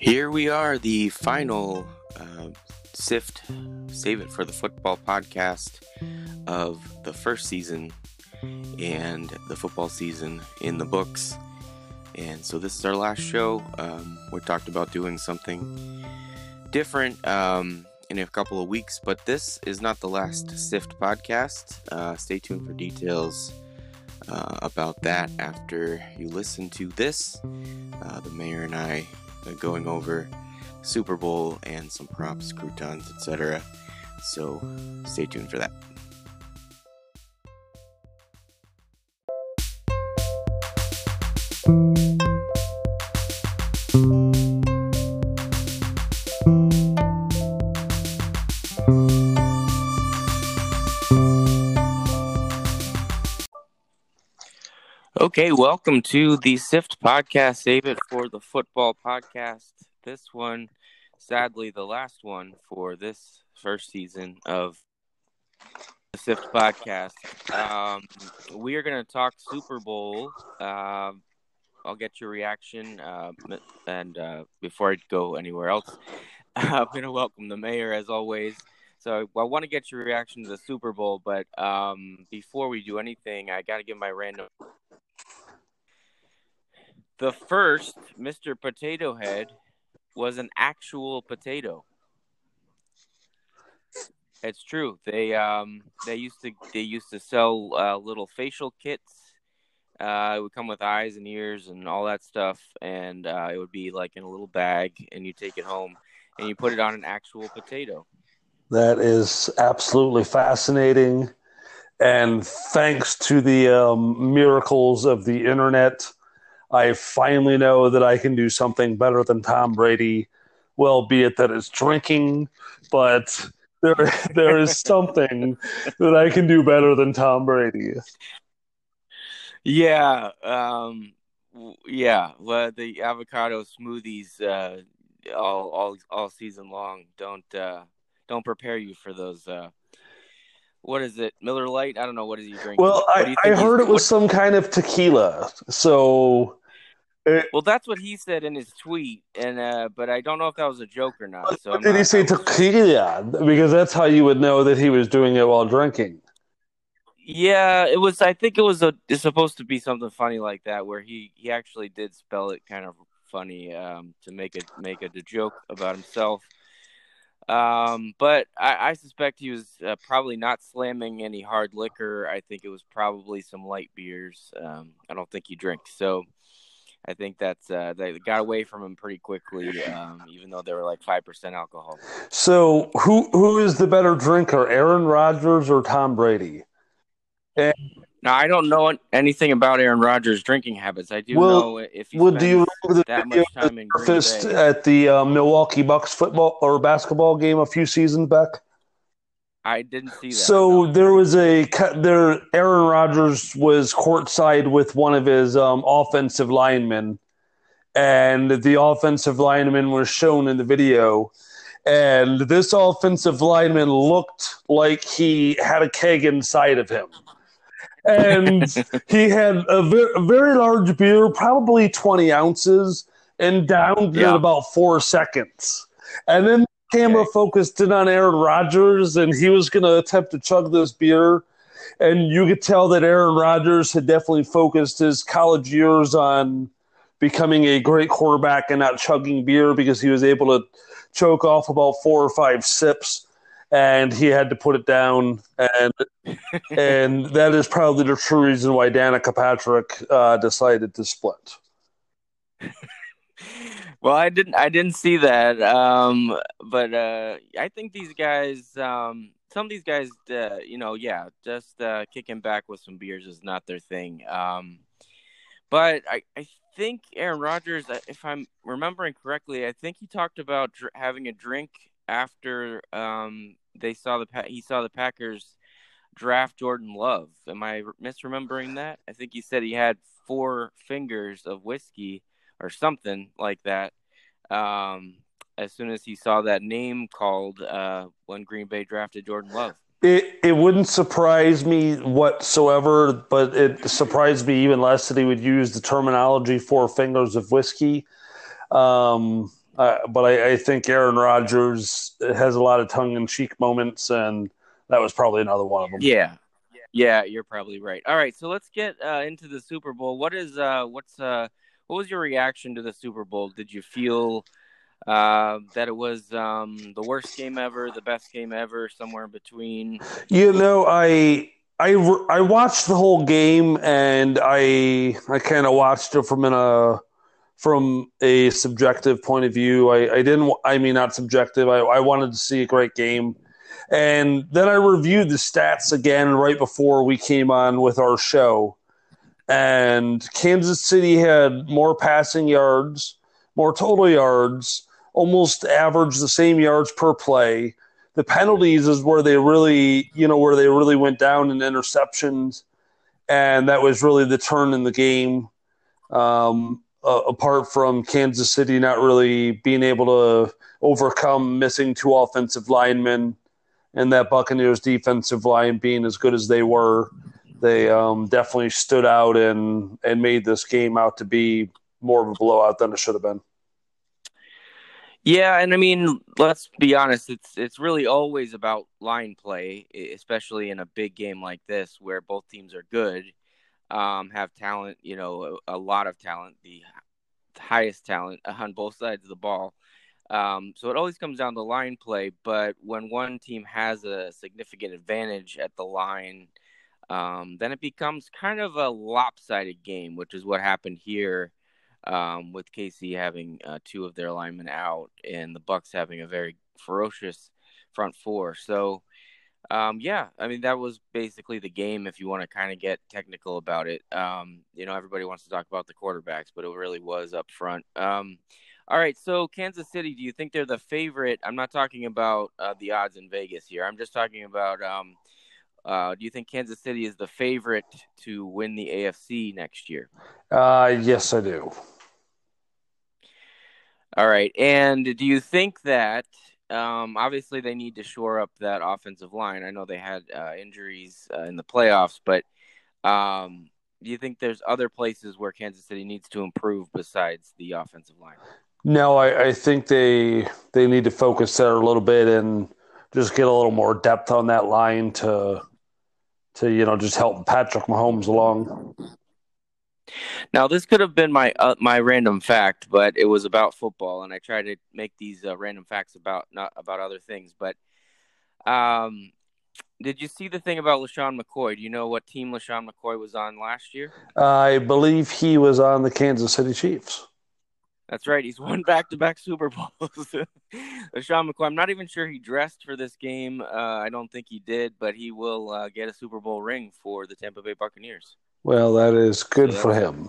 Here we are, the final uh, SIFT Save It for the Football podcast of the first season and the football season in the books. And so this is our last show. Um, we talked about doing something different um, in a couple of weeks, but this is not the last SIFT podcast. Uh, stay tuned for details uh, about that after you listen to this. Uh, the mayor and I Uh, going over Super Bowl and some props, croutons, etc. So stay tuned for that. Okay, welcome to the SIFT podcast. Save it for the football podcast. This one, sadly, the last one for this first season of the SIFT podcast. Um, we are going to talk Super Bowl. Uh, I'll get your reaction. Uh, and uh, before I go anywhere else, I'm going to welcome the mayor as always. So I want to get your reaction to the Super Bowl, but um, before we do anything, I got to give my random the first Mr. Potato Head was an actual potato. It's true. They um they used to they used to sell uh, little facial kits. Uh, it would come with eyes and ears and all that stuff, and uh, it would be like in a little bag, and you take it home and you put it on an actual potato. That is absolutely fascinating, and thanks to the um, miracles of the internet I finally know that I can do something better than Tom Brady. Well, be it that it's drinking, but there there is something that I can do better than Tom Brady. Yeah, um, yeah. Well, the avocado smoothies uh, all all all season long don't uh, don't prepare you for those. Uh, what is it, Miller Lite? I don't know what is he drinking. Well, I, I heard it was some kind of tequila. So well, that's what he said in his tweet, and uh, but I don't know if that was a joke or not. So did not, he say tequila? Because that's how you would know that he was doing it while drinking. Yeah, it was. I think it was a. It's supposed to be something funny like that, where he he actually did spell it kind of funny um, to make it make it a joke about himself. Um, but I, I suspect he was uh, probably not slamming any hard liquor. I think it was probably some light beers. Um, I don't think he drinks. So I think that's uh, they got away from him pretty quickly, um, even though they were like five percent alcohol. So who who is the better drinker, Aaron Rodgers or Tom Brady? And, now I don't know anything about Aaron Rodgers' drinking habits. I do well, know if he well, do you remember the that much time in Green Bay. at the uh, Milwaukee Bucks football or basketball game a few seasons back. I didn't see that. So no. there was a there. Aaron Rodgers was courtside with one of his um, offensive linemen, and the offensive lineman was shown in the video. And this offensive lineman looked like he had a keg inside of him. And he had a very, a very, large beer, probably 20 ounces, and downed yeah. in about four seconds. And then camera okay. focused in on Aaron Rodgers, and he was going to attempt to chug this beer. And you could tell that Aaron Rodgers had definitely focused his college years on becoming a great quarterback and not chugging beer because he was able to choke off about four or five sips and he had to put it down and and that is probably the true reason why Danica Patrick uh, decided to split. Well, I didn't. I didn't see that. Um, but uh, I think these guys. Um, some of these guys, uh, you know, yeah, just uh, kicking back with some beers is not their thing. Um, but I, I think Aaron Rodgers, uh, if I'm remembering correctly, I think he talked about dr- having a drink after um, they saw the he saw the Packers draft Jordan Love. Am I misremembering that? I think he said he had four fingers of whiskey or something like that. Um, as soon as he saw that name called uh, when Green Bay drafted Jordan Love. It it wouldn't surprise me whatsoever, but it surprised me even less that he would use the terminology four fingers of whiskey. Um, Uh, but I, I, think Aaron Rodgers has a lot of tongue in cheek moments, and that was probably another one of them. Yeah, yeah, you're probably right. All right, so let's get uh, into the Super Bowl. What is uh, what's uh, what was your reaction to the Super Bowl? Did you feel uh, that it was um, the worst game ever, the best game ever, somewhere in between? You know, I I I watched the whole game, and I I kind of watched it from a from a subjective point of view. I, I didn't. I mean, not subjective. I, I wanted to see a great game. And then I reviewed the stats again right before we came on with our show. And Kansas City had more passing yards, more total yards, almost averaged the same yards per play. The penalties is where they really, you know, where they really went down in interceptions. And that was really the turn in the game. Um, uh, apart from Kansas City not really being able to overcome missing two offensive linemen and that Buccaneers defensive line being as good as they were, they um, definitely stood out and and made this game out to be more of a blowout than it should have been. Yeah, and I mean, let's be honest, it's it's really always about line play, especially in a big game like this where both teams are good, um, have talent, you know, a, a lot of talent, the highest talent on both sides of the ball. Um, so it always comes down to line play, but when one team has a significant advantage at the line, um, then it becomes kind of a lopsided game, which is what happened here um, with KC having uh, two of their linemen out and the Bucs having a very ferocious front four. So, um, yeah, I mean that was basically the game. If you want to kind of get technical about it, um, you know, everybody wants to talk about the quarterbacks, but it really was up front. Um, all right, so Kansas City, do you think they're the favorite? I'm not talking about uh, the odds in Vegas here. I'm just talking about um, uh, do you think Kansas City is the favorite to win the AFC next year? Uh, yes, I do. All right, and do you think that um, obviously they need to shore up that offensive line? I know they had uh, injuries uh, in the playoffs, but um, do you think there's other places where Kansas City needs to improve besides the offensive line? No, I, I think they they need to focus there a little bit and just get a little more depth on that line to to you know just help Patrick Mahomes along. Now, this could have been my uh, my random fact, but it was about football, and I try to make these uh, random facts about not about other things. But um, did you see the thing about LeSean McCoy? Do you know what team LeSean McCoy was on last year? I believe he was on the Kansas City Chiefs. That's right. He's won back-to-back Super Bowls. LeSean McCoy. I'm not even sure he dressed for this game. Uh, I don't think he did, but he will uh, get a Super Bowl ring for the Tampa Bay Buccaneers. Well, that is good so for him.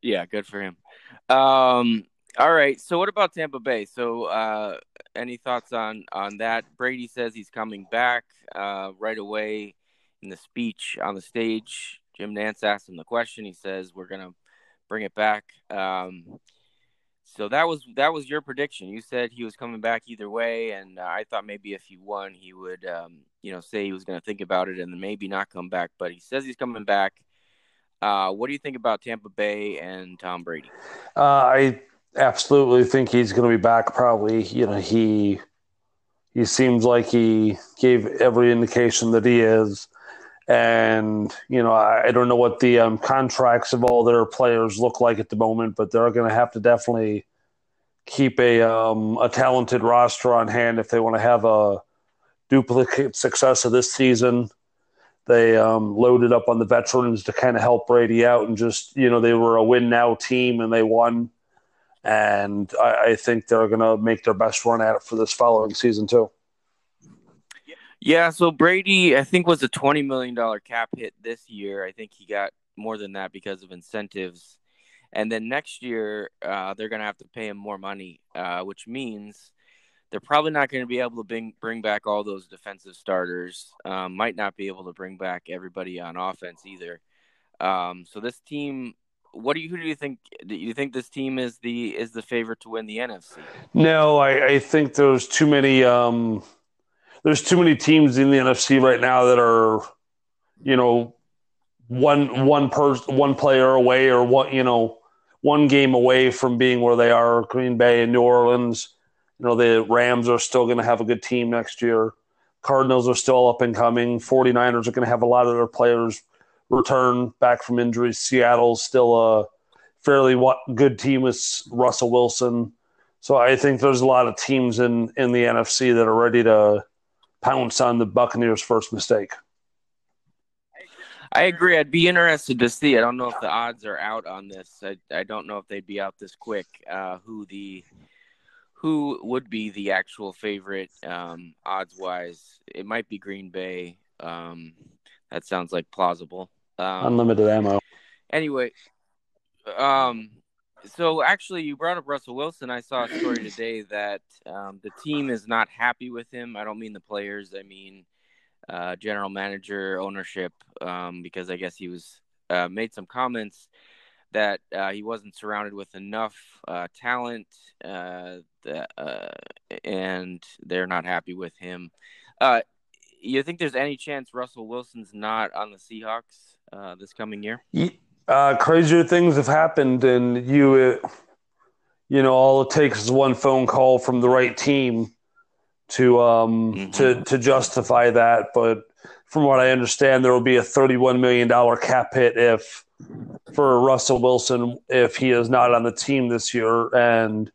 Yeah, good for him. Um, all right. So, what about Tampa Bay? So, uh, any thoughts on on that? Brady says he's coming back uh, right away in the speech on the stage. Jim Nantz asked him the question. He says, "We're gonna bring it back." Um, so that was that was your prediction. You said he was coming back either way, and uh, I thought maybe if he won, he would, um, you know, say he was going to think about it and then maybe not come back. But he says he's coming back. Uh, what do you think about Tampa Bay and Tom Brady? Uh, I absolutely think he's going to be back. Probably, you know, he he seems like he gave every indication that he is. And you know, I, I don't know what the um, contracts of all their players look like at the moment, but they're going to have to definitely keep a um, a talented roster on hand if they want to have a duplicate success of this season. They um, loaded up on the veterans to kind of help Brady out, and just you know they were a win now team and they won, and I, I think they're going to make their best run at it for this following season too. Yeah, so Brady, I think, was a twenty million dollar cap hit this year. I think he got more than that because of incentives, and then next year uh, they're going to have to pay him more money, uh, which means they're probably not going to be able to bring bring back all those defensive starters. Um, might not be able to bring back everybody on offense either. Um, so this team, what do you who do you think? Do you think this team is the is the favorite to win the NFC? No, I, I think there's too many. Um there's too many teams in the NFC right now that are, you know, one one person one player away or one you know one game away from being where they are. Green Bay and New Orleans. You know, the Rams are still going to have a good team next year. Cardinals are still up and coming. 49ers are going to have a lot of their players return back from injuries. Seattle's still a fairly good team with Russell Wilson. So I think there's a lot of teams in, in the NFC that are ready to pounce on the Buccaneers' first mistake. I agree. I'd be interested to see. I don't know if the odds are out on this. I, I don't know if they'd be out this quick. Uh, who the who would be the actual favorite um, odds wise? It might be Green Bay. Um, that sounds like plausible. Um, Unlimited ammo. Anyway, um, so actually, you brought up Russell Wilson. I saw a story today that um, the team is not happy with him. I don't mean the players. I mean uh, general manager, ownership, um, because I guess he was uh, made some comments that uh, he wasn't surrounded with enough uh, talent, uh, uh, and they're not happy with him. you think there's any chance Russell Wilson's not on the Seahawks this coming year? Crazier things have happened, and you, you know, all it takes is one phone call from the right team to um mm-hmm. to to justify that. But from what I understand, there will be a thirty-one million dollar cap hit if for Russell Wilson if he is not on the team this year, and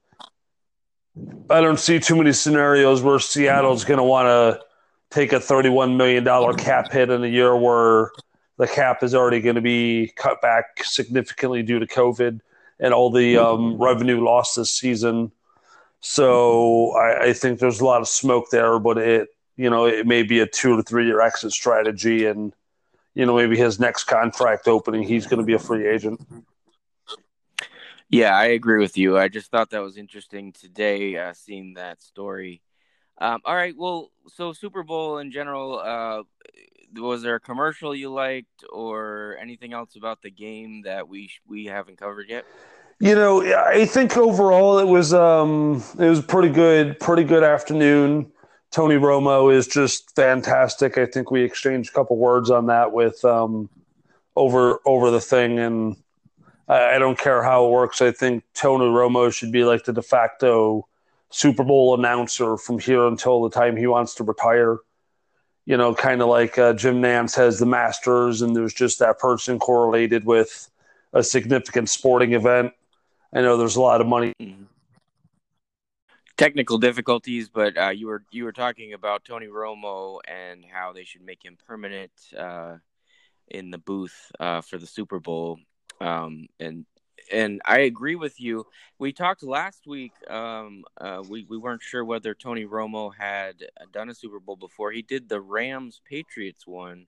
I don't see too many scenarios where Seattle's going to want to take a thirty-one million dollar cap hit in a year where the cap is already going to be cut back significantly due to COVID and all the um, revenue lost this season. So I, I, think there's a lot of smoke there, but it you know it may be a two to three year exit strategy, and you know maybe his next contract opening he's going to be a free agent. Yeah, I agree with you. I just thought that was interesting today, uh, seeing that story. Um, all right, well, so Super Bowl in general, uh, was there a commercial you liked, or anything else about the game that we we haven't covered yet? You know, I think overall it was um, it was pretty good, pretty good afternoon. Tony Romo is just fantastic. I think we exchanged a couple words on that with um, over over the thing, and I, I don't care how it works. I think Tony Romo should be like the de facto Super Bowl announcer from here until the time he wants to retire. You know, kind of like uh, Jim Nantz has the Masters, and there's just that person correlated with a significant sporting event. I know there's a lot of money. Mm-hmm. Technical difficulties, but uh, you were you were talking about Tony Romo and how they should make him permanent uh, in the booth uh, for the Super Bowl, um, and and I agree with you. We talked last week. Um, uh, we we weren't sure whether Tony Romo had done a Super Bowl before. He did the Rams Patriots one,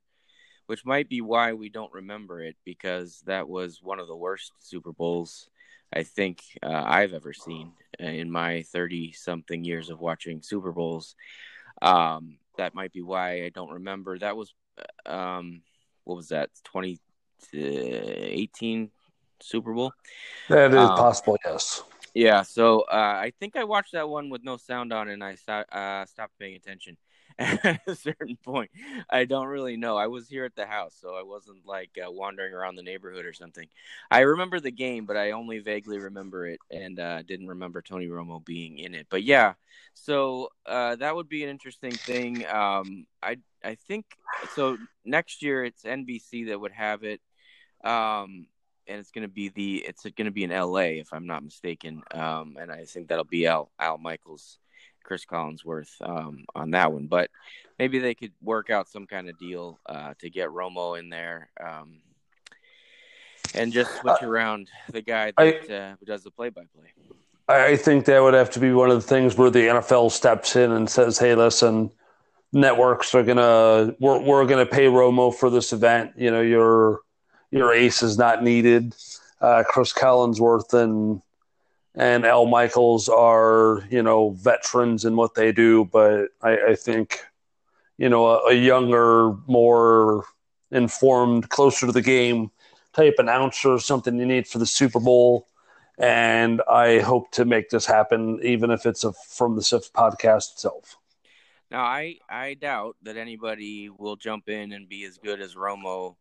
which might be why we don't remember it because that was one of the worst Super Bowls I think uh, I've ever seen in my 30 something years of watching Super Bowls. Um, that might be why I don't remember. That was, um, what was that, 2018 Super Bowl? That is um, possible, yes. Yeah, so uh, I think I watched that one with no sound on and I uh, stopped paying attention. at a certain point. I don't really know. I was here at the house, so I wasn't like uh, wandering around the neighborhood or something. I remember the game, but I only vaguely remember it and uh, didn't remember Tony Romo being in it. But yeah, so uh, that would be an interesting thing. Um, I I think so. Next year, it's NBC that would have it. Um, and it's going to be the it's going to be in LA if I'm not mistaken. Um, and I think that'll be Al Al Michaels Chris Collinsworth um, on that one, but maybe they could work out some kind of deal uh, to get Romo in there um, and just switch uh, around the guy that I, uh, does the play-by-play. I think that would have to be one of the things where the NFL steps in and says, "Hey, listen, networks are gonna we're we're gonna pay Romo for this event. You know, your your ace is not needed." Uh, Chris Collinsworth and and Al Michaels are, you know, veterans in what they do, but I, I think, you know, a, a, younger, more informed, closer to the game type announcer is something you need for the Super Bowl. And I hope to make this happen, even if it's a, from the SIFT podcast itself. Now, I, I doubt that anybody will jump in and be as good as Romo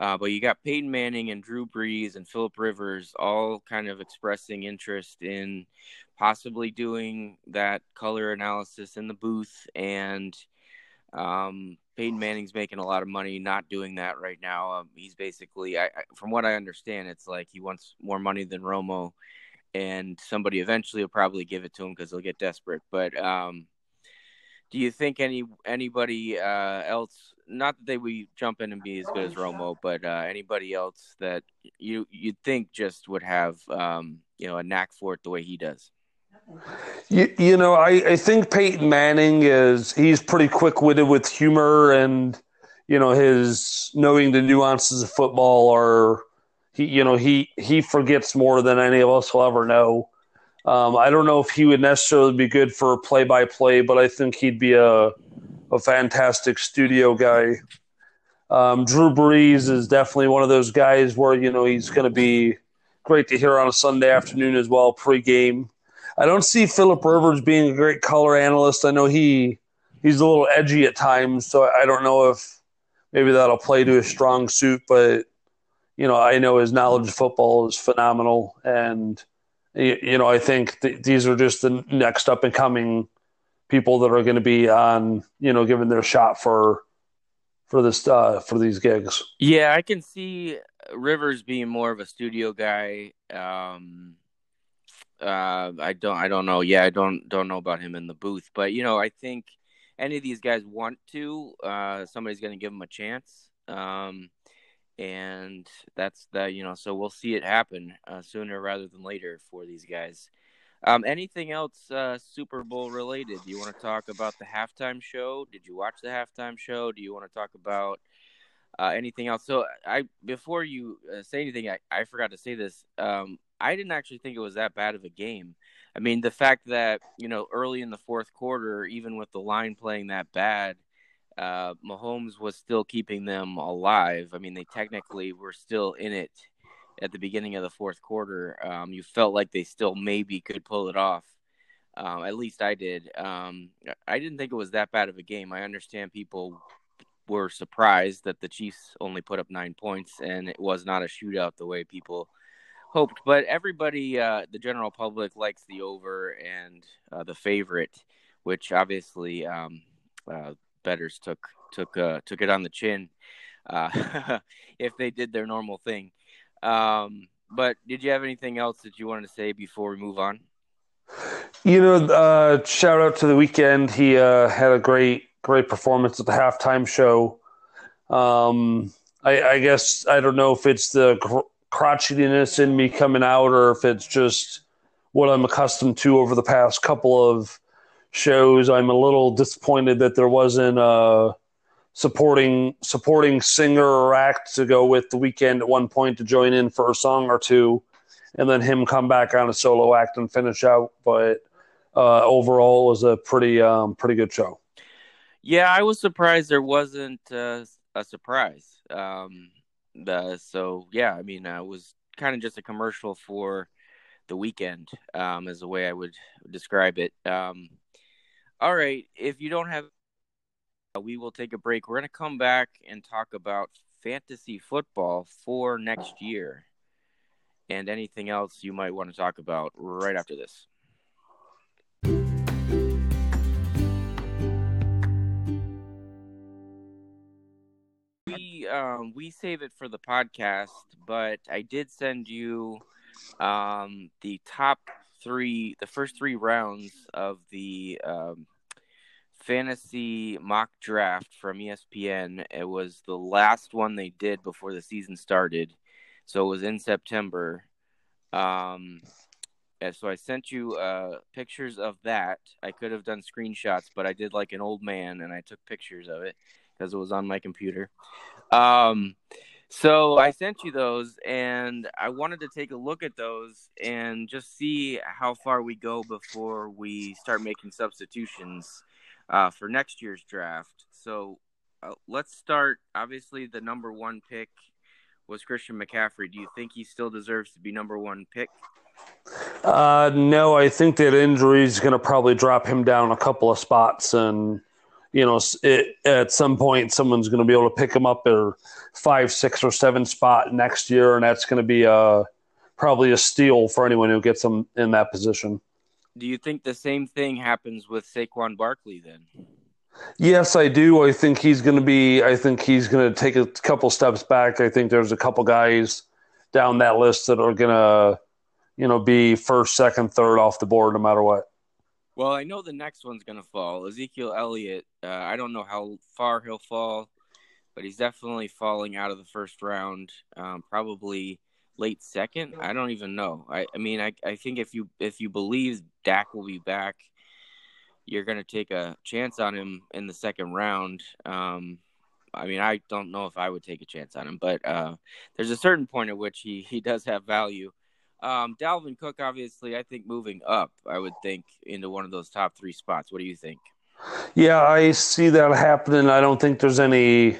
Uh, but you got Peyton Manning and Drew Brees and Philip Rivers all kind of expressing interest in possibly doing that color analysis in the booth. And um, Peyton Manning's making a lot of money not doing that right now. Um, he's basically, I, I, from what I understand, it's like he wants more money than Romo, and somebody eventually will probably give it to him because he'll get desperate. But um, do you think any anybody uh, else? Not that they would jump in and be as good as Romo, but uh, anybody else that you you'd think just would have um, you know a knack for it the way he does. You, you know, I, I think Peyton Manning is he's pretty quick witted with humor and you know his knowing the nuances of football are he you know he he forgets more than any of us will ever know. Um, I don't know if he would necessarily be good for play by play, but I think he'd be a a fantastic studio guy. Um, Drew Brees is definitely one of those guys where you know he's going to be great to hear on a Sunday afternoon as well, pregame. I don't see Philip Rivers being a great color analyst. I know he he's a little edgy at times, so I don't know if maybe that'll play to his strong suit. But you know, I know his knowledge of football is phenomenal, and you know, I think th- these are just the next up and coming people that are going to be on, you know, giving their shot for for this uh, for these gigs. Yeah, I can see Rivers being more of a studio guy. Um, uh, I don't, I don't know. Yeah, I don't, don't know about him in the booth, but you know, I think any of these guys want to. Uh, somebody's going to give them a chance. Um, and that's the you know so we'll see it happen uh, sooner rather than later for these guys um, anything else uh, super bowl related? Do you want to talk about the halftime show? Did you watch the halftime show? Do you want to talk about uh, anything else? So i before you uh, say anything I, I forgot to say this um, i didn't actually think it was that bad of a game. I mean the fact that you know early in the fourth quarter even with the line playing that bad uh, Mahomes was still keeping them alive. I mean, they technically were still in it at the beginning of the fourth quarter. Um, you felt like they still maybe could pull it off. Um, at least I did. Um, I didn't think it was that bad of a game. I understand people were surprised that the Chiefs only put up nine points and it was not a shootout the way people hoped. But everybody, uh, the general public, likes the over and uh, the favorite, which obviously um, uh, betters took took uh, took it on the chin uh, if they did their normal thing. Um, but did you have anything else that you wanted to say before we move on? You know, uh, shout out to the Weeknd. He uh, had a great great performance at the halftime show. Um, I, I, guess I don't know if it's the cr- crotchetiness in me coming out or if it's just what I'm accustomed to over the past couple of shows. I'm a little disappointed that there wasn't a supporting supporting singer or act to go with the Weeknd at one point to join in for a song or two, and then him come back on a solo act and finish out. But uh, overall, it was a pretty um, pretty good show. Yeah, I was surprised there wasn't uh, a surprise. Um, the, so yeah, I mean, uh, it was kind of just a commercial for the Weeknd, um, is the way I would describe it. Um, all right. If you don't have, we will take a break. We're going to come back and talk about fantasy football for next year and anything else you might want to talk about right after this. We um, we save it for the podcast, but I did send you um, the top three, the first three rounds of the um, fantasy mock draft from ESPN. It was the last one they did before the season started, so it was in September. Um, so I sent you uh, pictures of that. I could have done screenshots, but I did like an old man and I took pictures of it because it was on my computer. Um, so I sent you those, and I wanted to take a look at those and just see how far we go before we start making substitutions uh, for next year's draft. So uh, let's start. Obviously, the number one pick was Christian McCaffrey. Do you think he still deserves to be number one pick? Uh, no, I think that injury is going to probably drop him down a couple of spots, and you know, it, at some point someone's going to be able to pick him up or five, six, or seven spot next year, and that's going to be a probably a steal for anyone who gets him in that position. Do you think the same thing happens with Saquon Barkley then? Yes, I do. I think he's going to be. I think he's going to take a couple steps back. I think there's a couple guys down that list that are going to, you know, be first, second, third off the board no matter what. Well, I know the next one's going to fall. Ezekiel Elliott. Uh, I don't know how far he'll fall, but he's definitely falling out of the first round. Um, probably late second. I don't even know. I, I mean, I, I think if you if you believe Dak will be back, you're going to take a chance on him in the second round. Um, I mean, I don't know if I would take a chance on him, but uh, there's a certain point at which he he does have value. Um, Dalvin Cook, obviously, I think moving up, I would think into one of those top three spots. What do you think? Yeah, I see that happening. I don't think there's any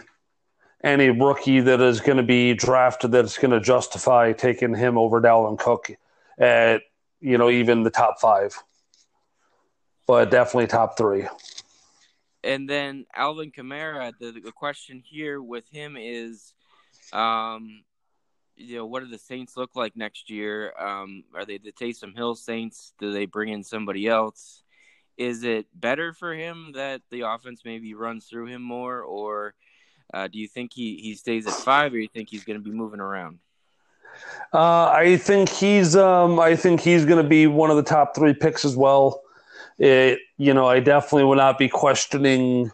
any rookie that is going to be drafted that's going to justify taking him over Dalvin Cook at you know even the top five, but definitely top three. And then Alvin Kamara, the, the question here with him is, um, you know, what do the Saints look like next year? Um, are they the Taysom Hill Saints? Do they bring in somebody else? Is it better for him that the offense maybe runs through him more, or uh, do you think he, he stays at five, or you think he's going to be moving around? Uh, I think he's um, I think he's going to be one of the top three picks as well. It, you know, I definitely will not be questioning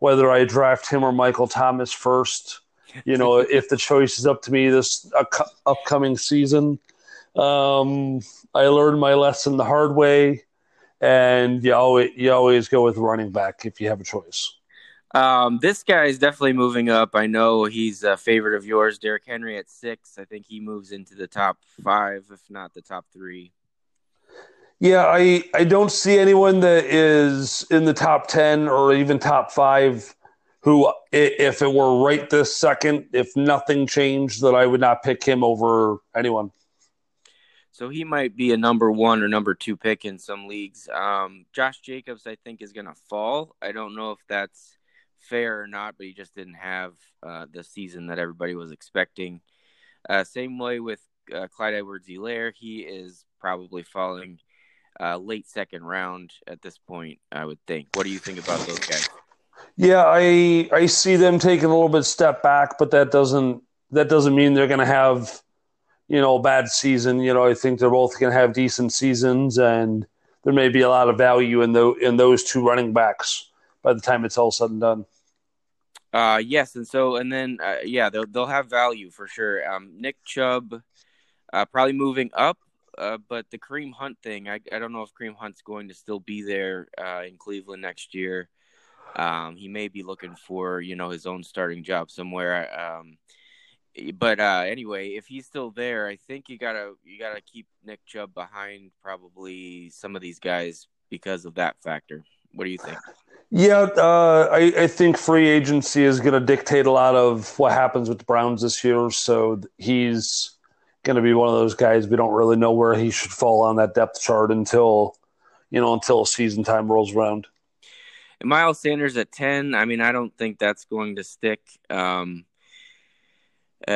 whether I draft him or Michael Thomas first you know, if the choice is up to me this uh, upcoming season. Um, I learned my lesson the hard way, and you always you always go with running back if you have a choice. Um, this guy is definitely moving up. I know he's a favorite of yours, Derrick Henry at six. I think he moves into the top five, if not the top three. Yeah, I I don't see anyone that is in the top ten or even top five who, if it were right this second, if nothing changed, that I would not pick him over anyone. So he might be a number one or number two pick in some leagues. Um, Josh Jacobs, I think, is going to fall. I don't know if that's fair or not, but he just didn't have uh, the season that everybody was expecting. Uh, same way with uh, Clyde Edwards-Helaire. He is probably falling uh, late second round at this point, I would think. What do you think about those guys? Yeah, I I see them taking a little bit step back, but that doesn't that doesn't mean they're going to have you know a bad season. You know, I think they're both going to have decent seasons, and there may be a lot of value in the in those two running backs by the time it's all said and done. Uh, yes, and so and then uh, yeah, they'll they'll have value for sure. Um, Nick Chubb, uh, probably moving up, uh, but the Kareem Hunt thing, I I don't know if Kareem Hunt's going to still be there uh, in Cleveland next year. Um, he may be looking for you know his own starting job somewhere. Um, but uh, anyway, if he's still there, I think you gotta you gotta keep Nick Chubb behind probably some of these guys because of that factor. What do you think? Yeah, uh, I, I, think free agency is going to dictate a lot of what happens with the Browns this year. So he's going to be one of those guys we don't really know where he should fall on that depth chart until you know until season time rolls around. And Miles Sanders at 10, I mean, I don't think that's going to stick. Um, uh,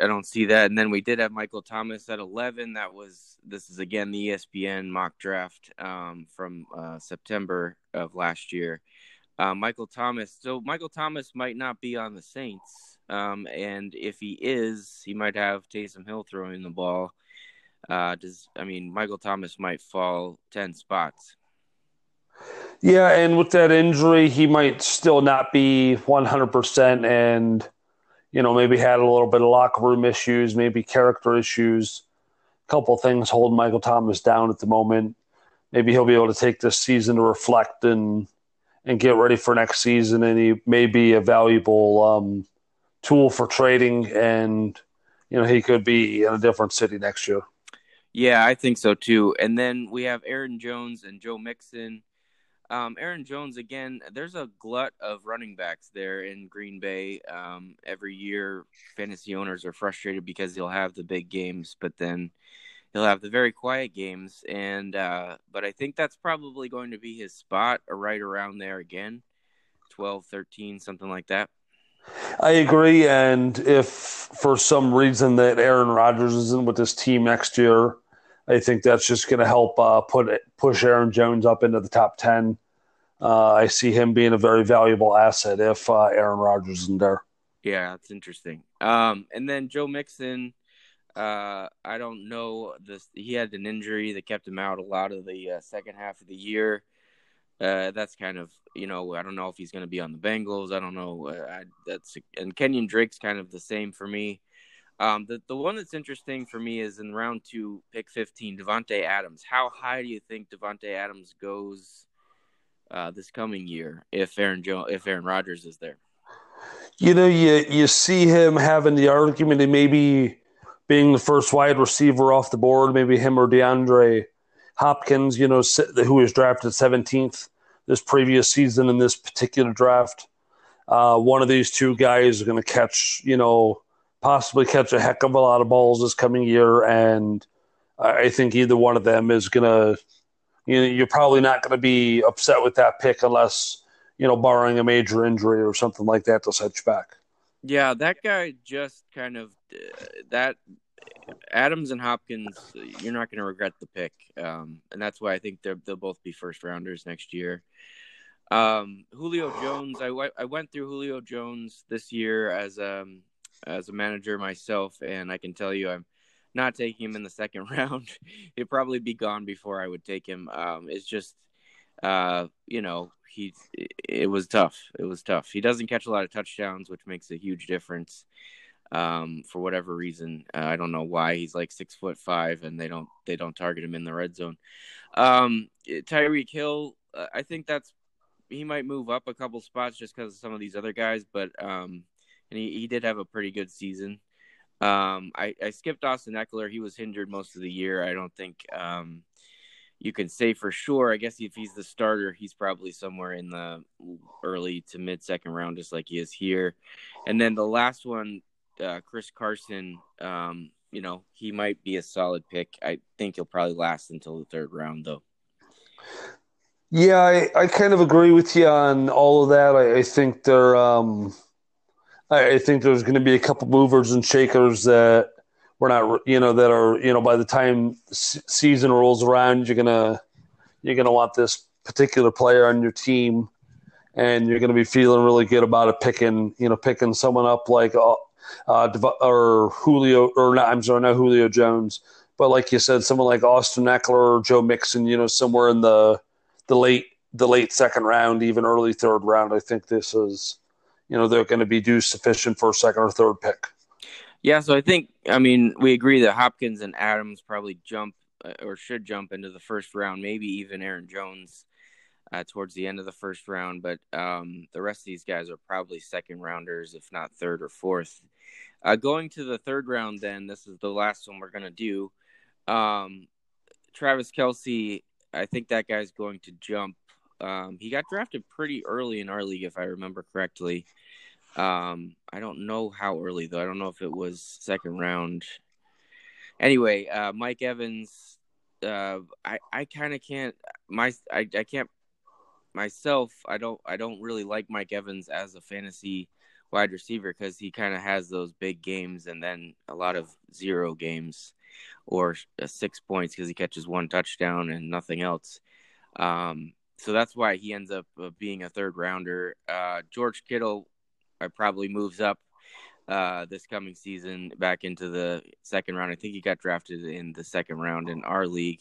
I, I, don't see that. And then we did have Michael Thomas at 11. That was, this is again the ESPN mock draft um, from uh, September of last year. Uh, Michael Thomas. So Michael Thomas might not be on the Saints. Um, and if he is, he might have Taysom Hill throwing the ball. Uh, does I mean Michael Thomas might fall ten spots. Yeah, and with that injury, he might still not be 100%, and, you know, maybe had a little bit of locker room issues, maybe character issues, a couple things holding Michael Thomas down at the moment. Maybe he'll be able to take this season to reflect and and get ready for next season, and he may be a valuable um, tool for trading, and you know he could be in a different city next year. Yeah, I think so too. And then we have Aaron Jones and Joe Mixon. Um, Aaron Jones again. There's a glut of running backs there in Green Bay. Um, every year, fantasy owners are frustrated because he'll have the big games, but then he'll have the very quiet games. And uh, but I think that's probably going to be his spot, right around there again. 12, 13, something like that. I agree. And if for some reason that Aaron Rodgers isn't with this team next year, I think that's just going to help uh, put push Aaron Jones up into the top 10. Uh, I see him being a very valuable asset if uh, Aaron Rodgers isn't there. Yeah, that's interesting. Um, and then Joe Mixon, uh, I don't know this. He had an injury that kept him out a lot of the uh, second half of the year. Uh, that's kind of you know I don't know if he's going to be on the Bengals. I don't know. I, that's and Kenyan Drake's kind of the same for me. Um, the the one that's interesting for me is in round two, pick fifteen, Davante Adams. How high do you think Davante Adams goes uh, this coming year if Aaron jo- if Aaron Rodgers is there? You know, you you see him having the argument of maybe being the first wide receiver off the board, maybe him or DeAndre Hopkins. You know, who was drafted seventeenth this previous season in this particular draft. Uh, one of these two guys is going to catch, you know, possibly catch a heck of a lot of balls this coming year, and I think either one of them is to, you know, you're probably not going to be upset with that pick unless, you know, barring a major injury or something like that to set you back. Yeah, that guy just kind of uh, that Adams and Hopkins. You're not going to regret the pick, um, and that's why I think they'll both be first rounders next year. Um, Julio Jones, I, w- I went through Julio Jones this year as um as a manager myself, and I can tell you I'm not taking him in the second round. He'd probably be gone before I would take him. Um, it's just, uh, you know, he it was tough. It was tough. He doesn't catch a lot of touchdowns, which makes a huge difference. Um, for whatever reason, uh, I don't know why he's like six foot five, and they don't they don't target him in the red zone. Um, Tyreek Hill, uh, I think that's he might move up a couple spots just because of some of these other guys, but um, and he, he did have a pretty good season. Um, I, I skipped Austin Ekeler. He was hindered most of the year. I don't think um, you can say for sure. I guess if he's the starter, he's probably somewhere in the early to mid second round, just like he is here. And then the last one, uh, Chris Carson. Um, you know, he might be a solid pick. I think he'll probably last until the third round, though. Yeah, I, I kind of agree with you on all of that. I, I think they're, um, I, think there's going to be a couple movers and shakers that we're not, you know, that are, you know, by the time season rolls around, you're gonna, you're gonna want this particular player on your team, and you're gonna be feeling really good about it, picking, you know, picking someone up like, uh, uh or Julio, or not, I'm sorry, not Julio Jones, but like you said, someone like Austin Ekeler or Joe Mixon, you know, somewhere in the the late the late second round, even early third round. I think this is, you know, they're going to be due sufficient for a second or third pick. Yeah, so I think I mean we agree that Hopkins and Adams probably jump uh, or should jump into the first round, maybe even Aaron Jones uh, towards the end of the first round. But um, the rest of these guys are probably second rounders, if not third or fourth. Uh, going to the third round, then this is the last one we're going to do. Um, Travis Kelce, I think that guy's going to jump. Um, he got drafted pretty early in our league, if I remember correctly. Um, I don't know how early though. I don't know if it was second round. Anyway, uh, Mike Evans. Uh, I I kind of can't my I I can't myself. I don't I don't really like Mike Evans as a fantasy wide receiver because he kind of has those big games and then a lot of zero games or six points because he catches one touchdown and nothing else. Um, so that's why he ends up uh, being a third rounder. Uh, George Kittle uh, probably moves up uh, this coming season back into the second round. I think he got drafted in the second round in our league.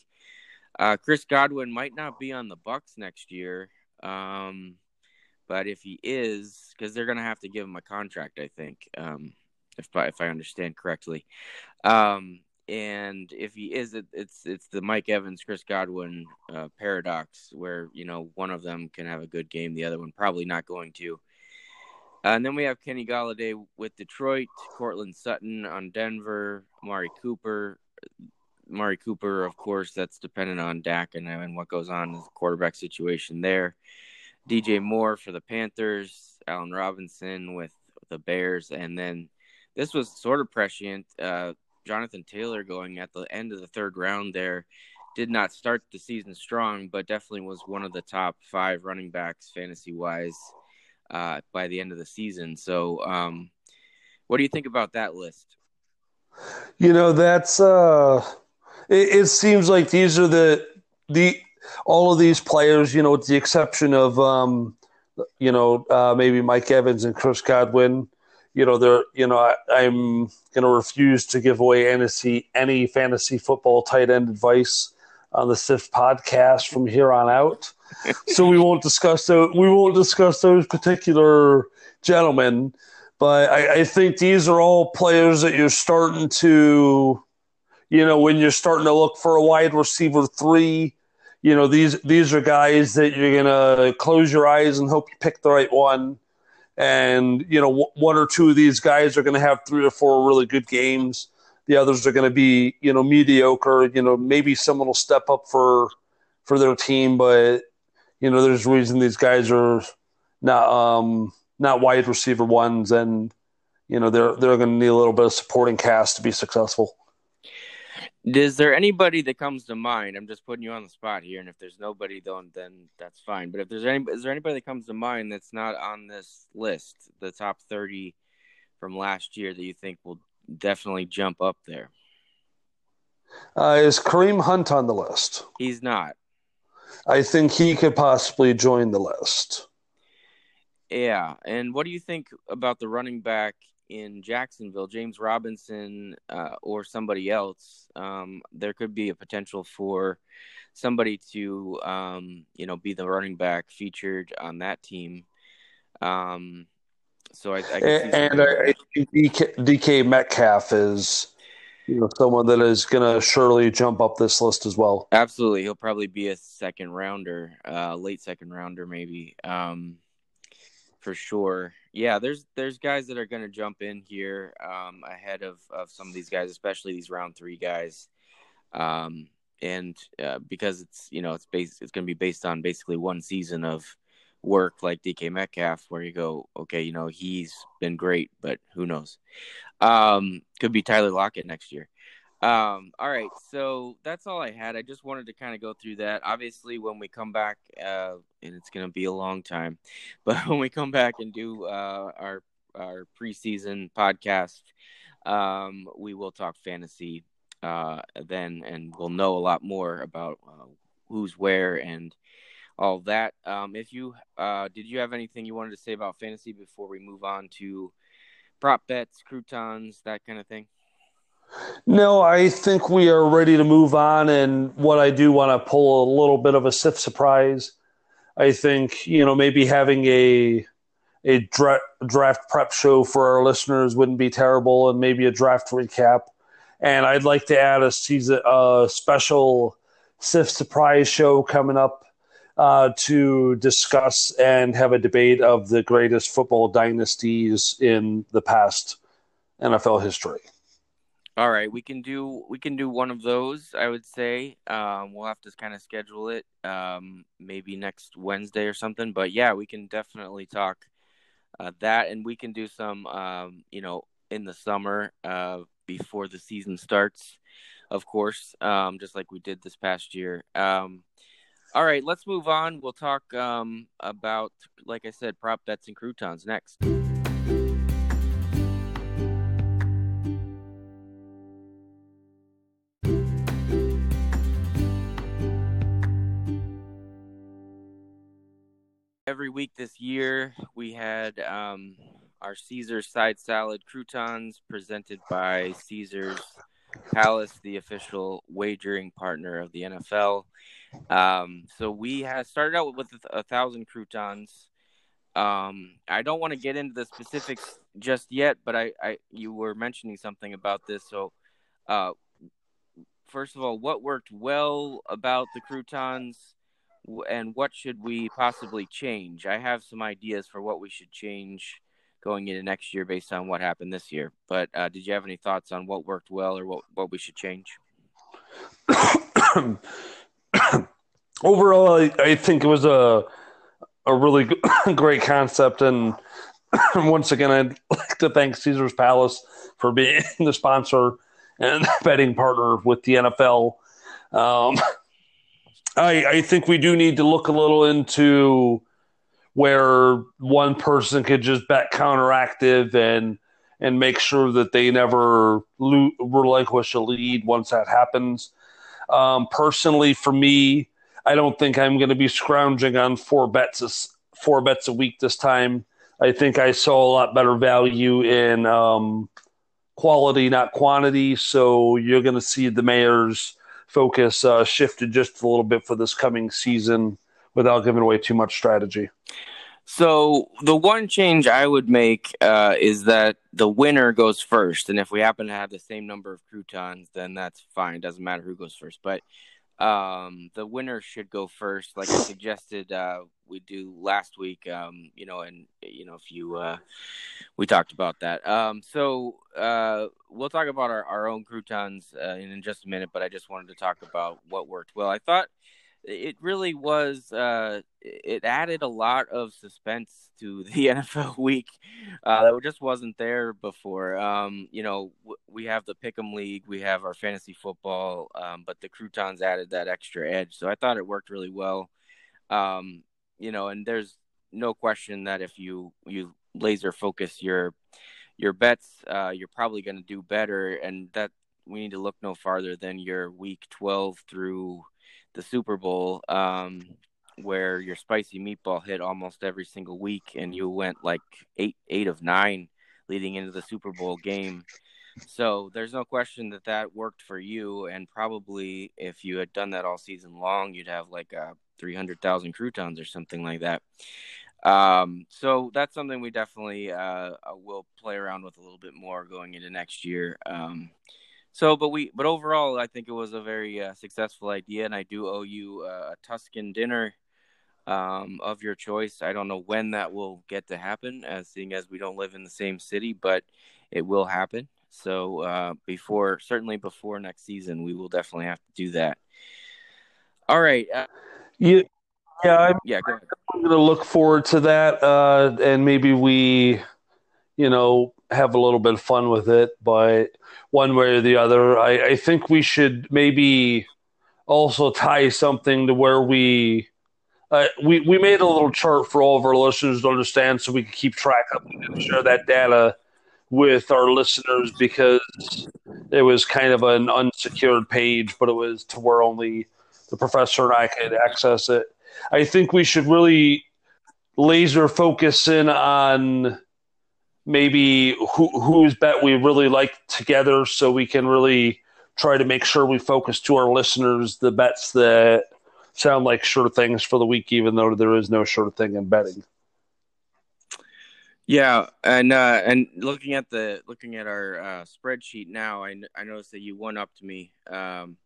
Uh, Chris Godwin might not be on the Bucs next year, um, but if he is, because they're going to have to give him a contract, I think, um, if if I understand correctly. Um, and if he is, it, it's it's the Mike Evans, Chris Godwin uh, paradox, where you know one of them can have a good game, the other one probably not going to. Uh, and then we have Kenny Golladay with Detroit, Courtland Sutton on Denver, Mari Cooper. Mari Cooper, of course, that's dependent on Dak and, and what goes on in the quarterback situation there. DJ Moore for the Panthers, Allen Robinson with the Bears, and then this was sort of prescient. Uh, Jonathan Taylor going at the end of the third round there did not start the season strong, but definitely was one of the top five running backs fantasy wise uh, by the end of the season. So, um, what do you think about that list? You know, that's uh, it, it seems like these are the the all of these players. You know, with the exception of um, you know uh, maybe Mike Evans and Chris Godwin. You know, they're you know I, I'm going to refuse to give away any any fantasy football tight end advice on the SIFT podcast from here on out. so we won't discuss those. We won't discuss those particular gentlemen. But I, I think these are all players that you're starting to, you know, when you're starting to look for a wide receiver three, you know, these these are guys that you're gonna close your eyes and hope you pick the right one. And you know, one or two of these guys are going to have three or four really good games. The others are going to be, you know, mediocre. You know, maybe someone will step up for for their team, but you know, there's a reason these guys are not um, not wide receiver ones, and you know they're they're going to need a little bit of supporting cast to be successful. Is there anybody that comes to mind? I'm just putting you on the spot here, and if there's nobody, then then that's fine. But if there's any, is there anybody that comes to mind that's not on this list, the top 30 from last year that you think will definitely jump up there? Uh, is Kareem Hunt on the list? He's not. I think he could possibly join the list. Yeah, and what do you think about the running back in Jacksonville, James Robinson, uh, or somebody else? Um, there could be a potential for somebody to, um, you know, be the running back featured on that team. Um, so I, I and, and I, DK, DK Metcalf is you know someone that is going to surely jump up this list as well. Absolutely, he'll probably be a second rounder, uh, late second rounder maybe. Um, for sure. Yeah, there's there's guys that are going to jump in here um, ahead of, of some of these guys, especially these round three guys, um, and uh, because it's you know it's based it's going to be based on basically one season of work like DK Metcalf, where you go, okay, you know he's been great, but who knows? Um, could be Tyler Lockett next year. Um, all right, so that's all I had. I just wanted to kind of go through that. Obviously, when we come back, uh, and it's going to be a long time, but when we come back and do uh, our our preseason podcast, um, we will talk fantasy uh, then, and we'll know a lot more about uh, who's where and all that. Um, if you uh, did, you have anything you wanted to say about fantasy before we move on to prop bets, croutons, that kind of thing? No, I think we are ready to move on. And what I do want to pull a little bit of a SIFT surprise. I think you know maybe having a a dra- draft prep show for our listeners wouldn't be terrible, and maybe a draft recap. And I'd like to add a season a special SIFT surprise show coming up uh, to discuss and have a debate of the greatest football dynasties in the past NFL history. All right, we can do we can do one of those. I would say um, we'll have to kind of schedule it, um, maybe next Wednesday or something. But yeah, we can definitely talk uh, that, and we can do some, um, you know, in the summer uh, before the season starts, of course, um, just like we did this past year. Um, all right, let's move on. We'll talk um, about, like I said, prop bets and croutons next. Week this year we had um, our Caesar side salad croutons presented by Caesar's Palace, the official wagering partner of the NFL. Um, so we have started out with a, a thousand croutons. Um, I don't want to get into the specifics just yet, but I, I you were mentioning something about this. So, uh, first of all, what worked well about the croutons? And what should we possibly change? I have some ideas for what we should change going into next year based on what happened this year. But uh, did you have any thoughts on what worked well or what, what we should change? Overall, I, I, think it was a a really great concept, and once again, I'd like to thank Caesar's Palace for being the sponsor and betting partner with the NFL. Um, I, I think we do need to look a little into where one person could just bet counteractive and and make sure that they never lo- relinquish a lead once that happens. Um, personally, for me, I don't think I'm going to be scrounging on four bets four bets a week this time. I think I saw a lot better value in um, quality, not quantity. So you're going to see the mayor's focus uh, shifted just a little bit for this coming season without giving away too much strategy. So the one change I would make uh, is that the winner goes first, and if we happen to have the same number of croutons, then that's fine. It doesn't matter who goes first, but um, the winner should go first, like I suggested uh, we do last week. Um, you know, and you know if you uh, we talked about that. Um, so uh, we'll talk about our, our own croutons uh, in just a minute, but I just wanted to talk about what worked well. I thought it really was uh, it added a lot of suspense to the NFL week uh, that just wasn't there before. Um, you know, w- we have the Pick'em League, we have our fantasy football, um, but the croutons added that extra edge. So I thought it worked really well. Um, you know, and there's no question that if you you laser focus your your bets, uh, you're probably going to do better, and that we need to look no farther than your week 12 through the Super Bowl, um, where your spicy meatball hit almost every single week, and you went like eight eight of nine leading into the Super Bowl game. So there's no question that that worked for you, and probably if you had done that all season long, you'd have like a uh, 300,000 croutons or something like that. Um, so that's something we definitely uh, uh, will play around with a little bit more going into next year. Um, so, but we, but overall, I think it was a very uh, successful idea, and I do owe you uh, a Tuscan dinner um, of your choice. I don't know when that will get to happen, as seeing as we don't live in the same city, but it will happen. So, uh, before certainly before next season, we will definitely have to do that. All right. Uh, yeah, yeah, I'm, yeah. Go I'm going to look forward to that, uh, and maybe we, you know, have a little bit of fun with it. But one way or the other. I, I think we should maybe also tie something to where we uh, we we made a little chart for all of our listeners to understand, so we can keep track of and share that data with our listeners because it was kind of an unsecured page, but it was to where only the professor and I could access it. I think we should really laser focus in on maybe who, whose bet we really like together so we can really try to make sure we focus to our listeners the bets that sound like sure things for the week, even though there is no sure thing in betting. Yeah, and uh, and looking at the looking at our uh, spreadsheet now, I, I noticed that you one up to me. Um,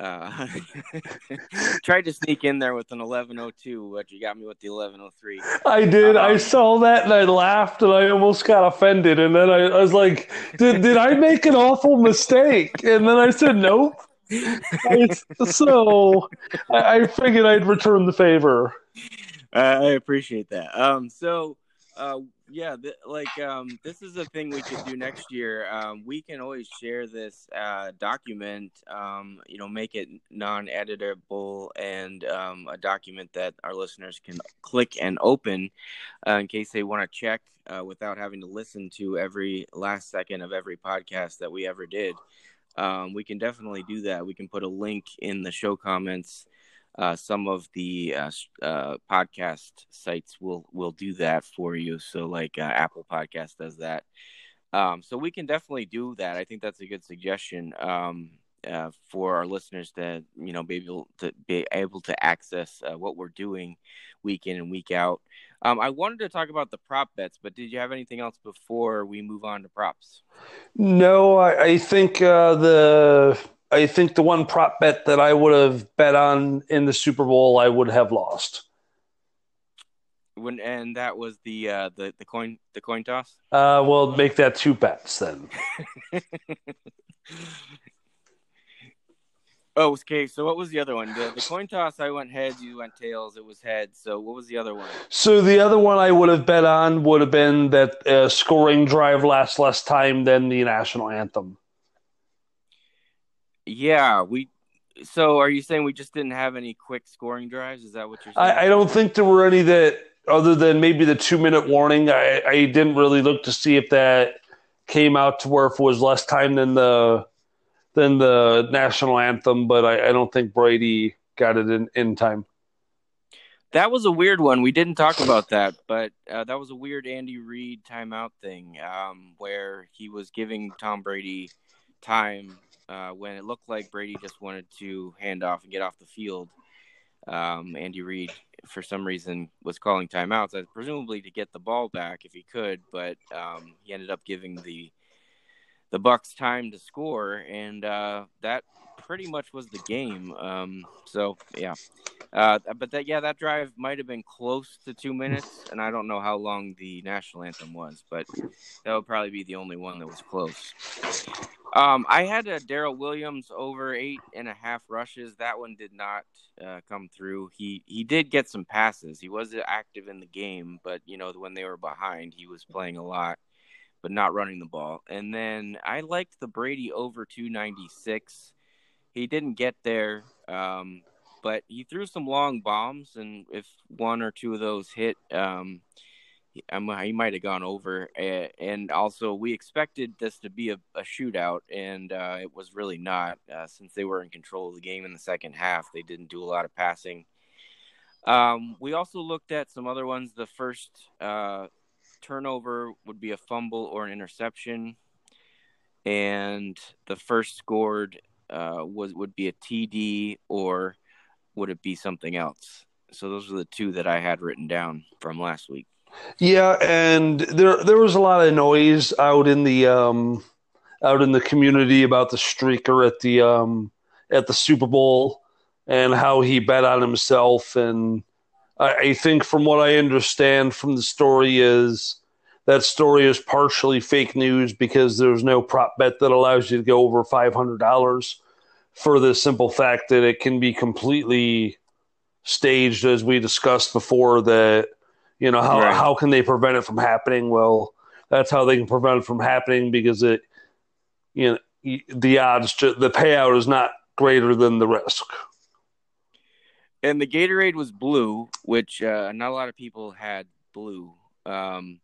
uh, tried to sneak in there with an 1102, but you got me with the 1103. I did. Um, I saw that and I laughed and I almost got offended. And then I, I was like, did, did I make an awful mistake? And then I said, nope. I, so I, I, figured I'd return the favor. I appreciate that. Um, so uh, yeah, th- like um, this is a thing we could do next year. Um, we can always share this uh, document, um, you know, make it non-editable and um, a document that our listeners can click and open uh, in case they want to check uh, without having to listen to every last second of every podcast that we ever did. Um, we can definitely do that. We can put a link in the show comments uh, some of the uh, uh, podcast sites will will do that for you. So like uh, Apple Podcast does that. Um, so we can definitely do that. I think that's a good suggestion um, uh, for our listeners to you know be able to be able to access uh, what we're doing week in and week out. Um, I wanted to talk about the prop bets, but did you have anything else before we move on to props? No, I, I think the I think the one prop bet that I would have bet on in the Super Bowl, I would have lost. When and that was the uh, the the coin the coin toss. Uh, well, make that two bets then. oh, okay. So what was the other one? The, the coin toss. I went heads. You went tails. It was heads. So what was the other one? So the other one I would have bet on would have been that uh, scoring drive lasts less time than the national anthem. Yeah, we. So, are you saying we just didn't have any quick scoring drives? Is that what you're saying? I, I don't think there were any that other than maybe the two minute warning, I, I didn't really look to see if that came out to where if it was less time than the than the national anthem, but I, I don't think Brady got it in, in time. That was a weird one. We didn't talk about that, but uh, that was a weird Andy Reid timeout thing um, where he was giving Tom Brady time uh, when it looked like Brady just wanted to hand off and get off the field. Um, Andy Reid, for some reason, was calling timeouts, uh, presumably to get the ball back if he could, but um, he ended up giving the the Bucs time to score, and uh, that pretty much was the game. Um, so yeah, uh, but that yeah, that drive might have been close to two minutes, and I don't know how long the national anthem was, but that would probably be the only one that was close. Um, I had a Darrel Williams over eight and a half rushes. That one did not uh, come through. He he did get some passes. He was active in the game, but you know when they were behind, he was playing a lot but not running the ball. And then I liked the Brady over 296. He didn't get there, um, but he threw some long bombs, and if one or two of those hit, um, he, he might have gone over. And also, we expected this to be a, a shootout, and uh, it was really not. Uh, since they were in control of the game in the second half, they didn't do a lot of passing. Um, we also looked at some other ones. The first uh, turnover would be a fumble or an interception, and the first scored uh, was would be a TD or would it be something else? So those are the two that I had written down from last week. Yeah, and there there was a lot of noise out in the um, out in the community about the streaker at the um, at the Super Bowl and how he bet on himself and I, I think from what I understand from the story is that story is partially fake news because there's no prop bet that allows you to go over five hundred dollars for the simple fact that it can be completely staged as we discussed before that you know how right. how can they prevent it from happening well that's how they can prevent it from happening because it you know the odds the payout is not greater than the risk and the Gatorade was blue, which uh, not a lot of people had blue. Um,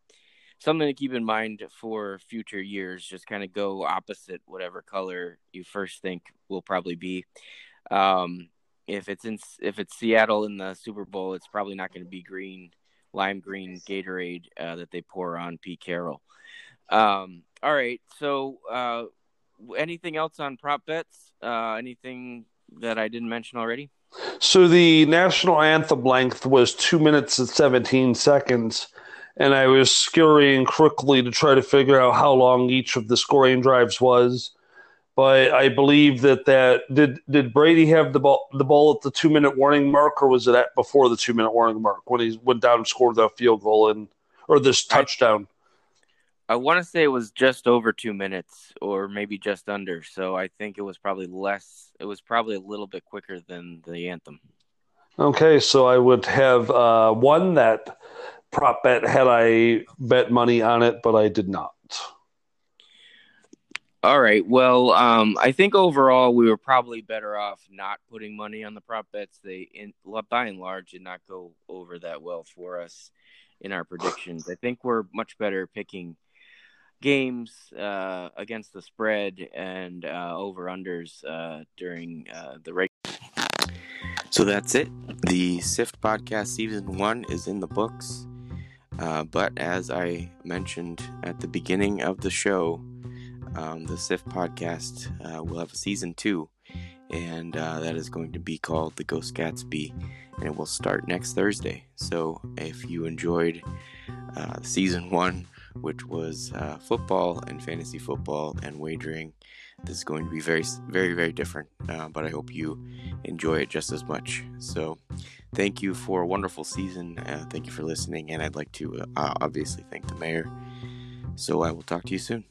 something to keep in mind for future years. Just kind of go opposite whatever color you first think will probably be. Um, if it's in if it's Seattle in the Super Bowl, it's probably not going to be green, lime green Gatorade uh, that they pour on Pete Carroll. Um, all right, so uh, anything else on prop bets? Uh, anything that I didn't mention already? So the national anthem length was two minutes and 17 seconds. And I was scurrying quickly to try to figure out how long each of the scoring drives was. But I believe that that did did Brady have the ball the ball at the two minute warning mark or was it at before the two minute warning mark when he went down and scored that field goal and or this touchdown? I want to say it was just over two minutes, or maybe just under. So I think it was probably less. It was probably a little bit quicker than the anthem. Okay, so I would have uh, won that prop bet had I bet money on it, but I did not. All right. Well, um, I think overall we were probably better off not putting money on the prop bets. They, in, by and large, did not go over that well for us in our predictions. I think we're much better picking games uh, against the spread and uh, over unders uh, during uh, the regular. So that's it. The SIFT podcast season one is in the books. Uh, but as I mentioned at the beginning of the show, um, the SIFT podcast uh, will have a season two, and that is going to be called The Ghost Gatsby, and it will start next Thursday. So if you enjoyed season one, which was uh, football and fantasy football and wagering. This is going to be very, very, very different, uh, but I hope you enjoy it just as much. So, thank you for a wonderful season. Uh, thank you for listening, and I'd like to uh, obviously thank the mayor. So, I will talk to you soon.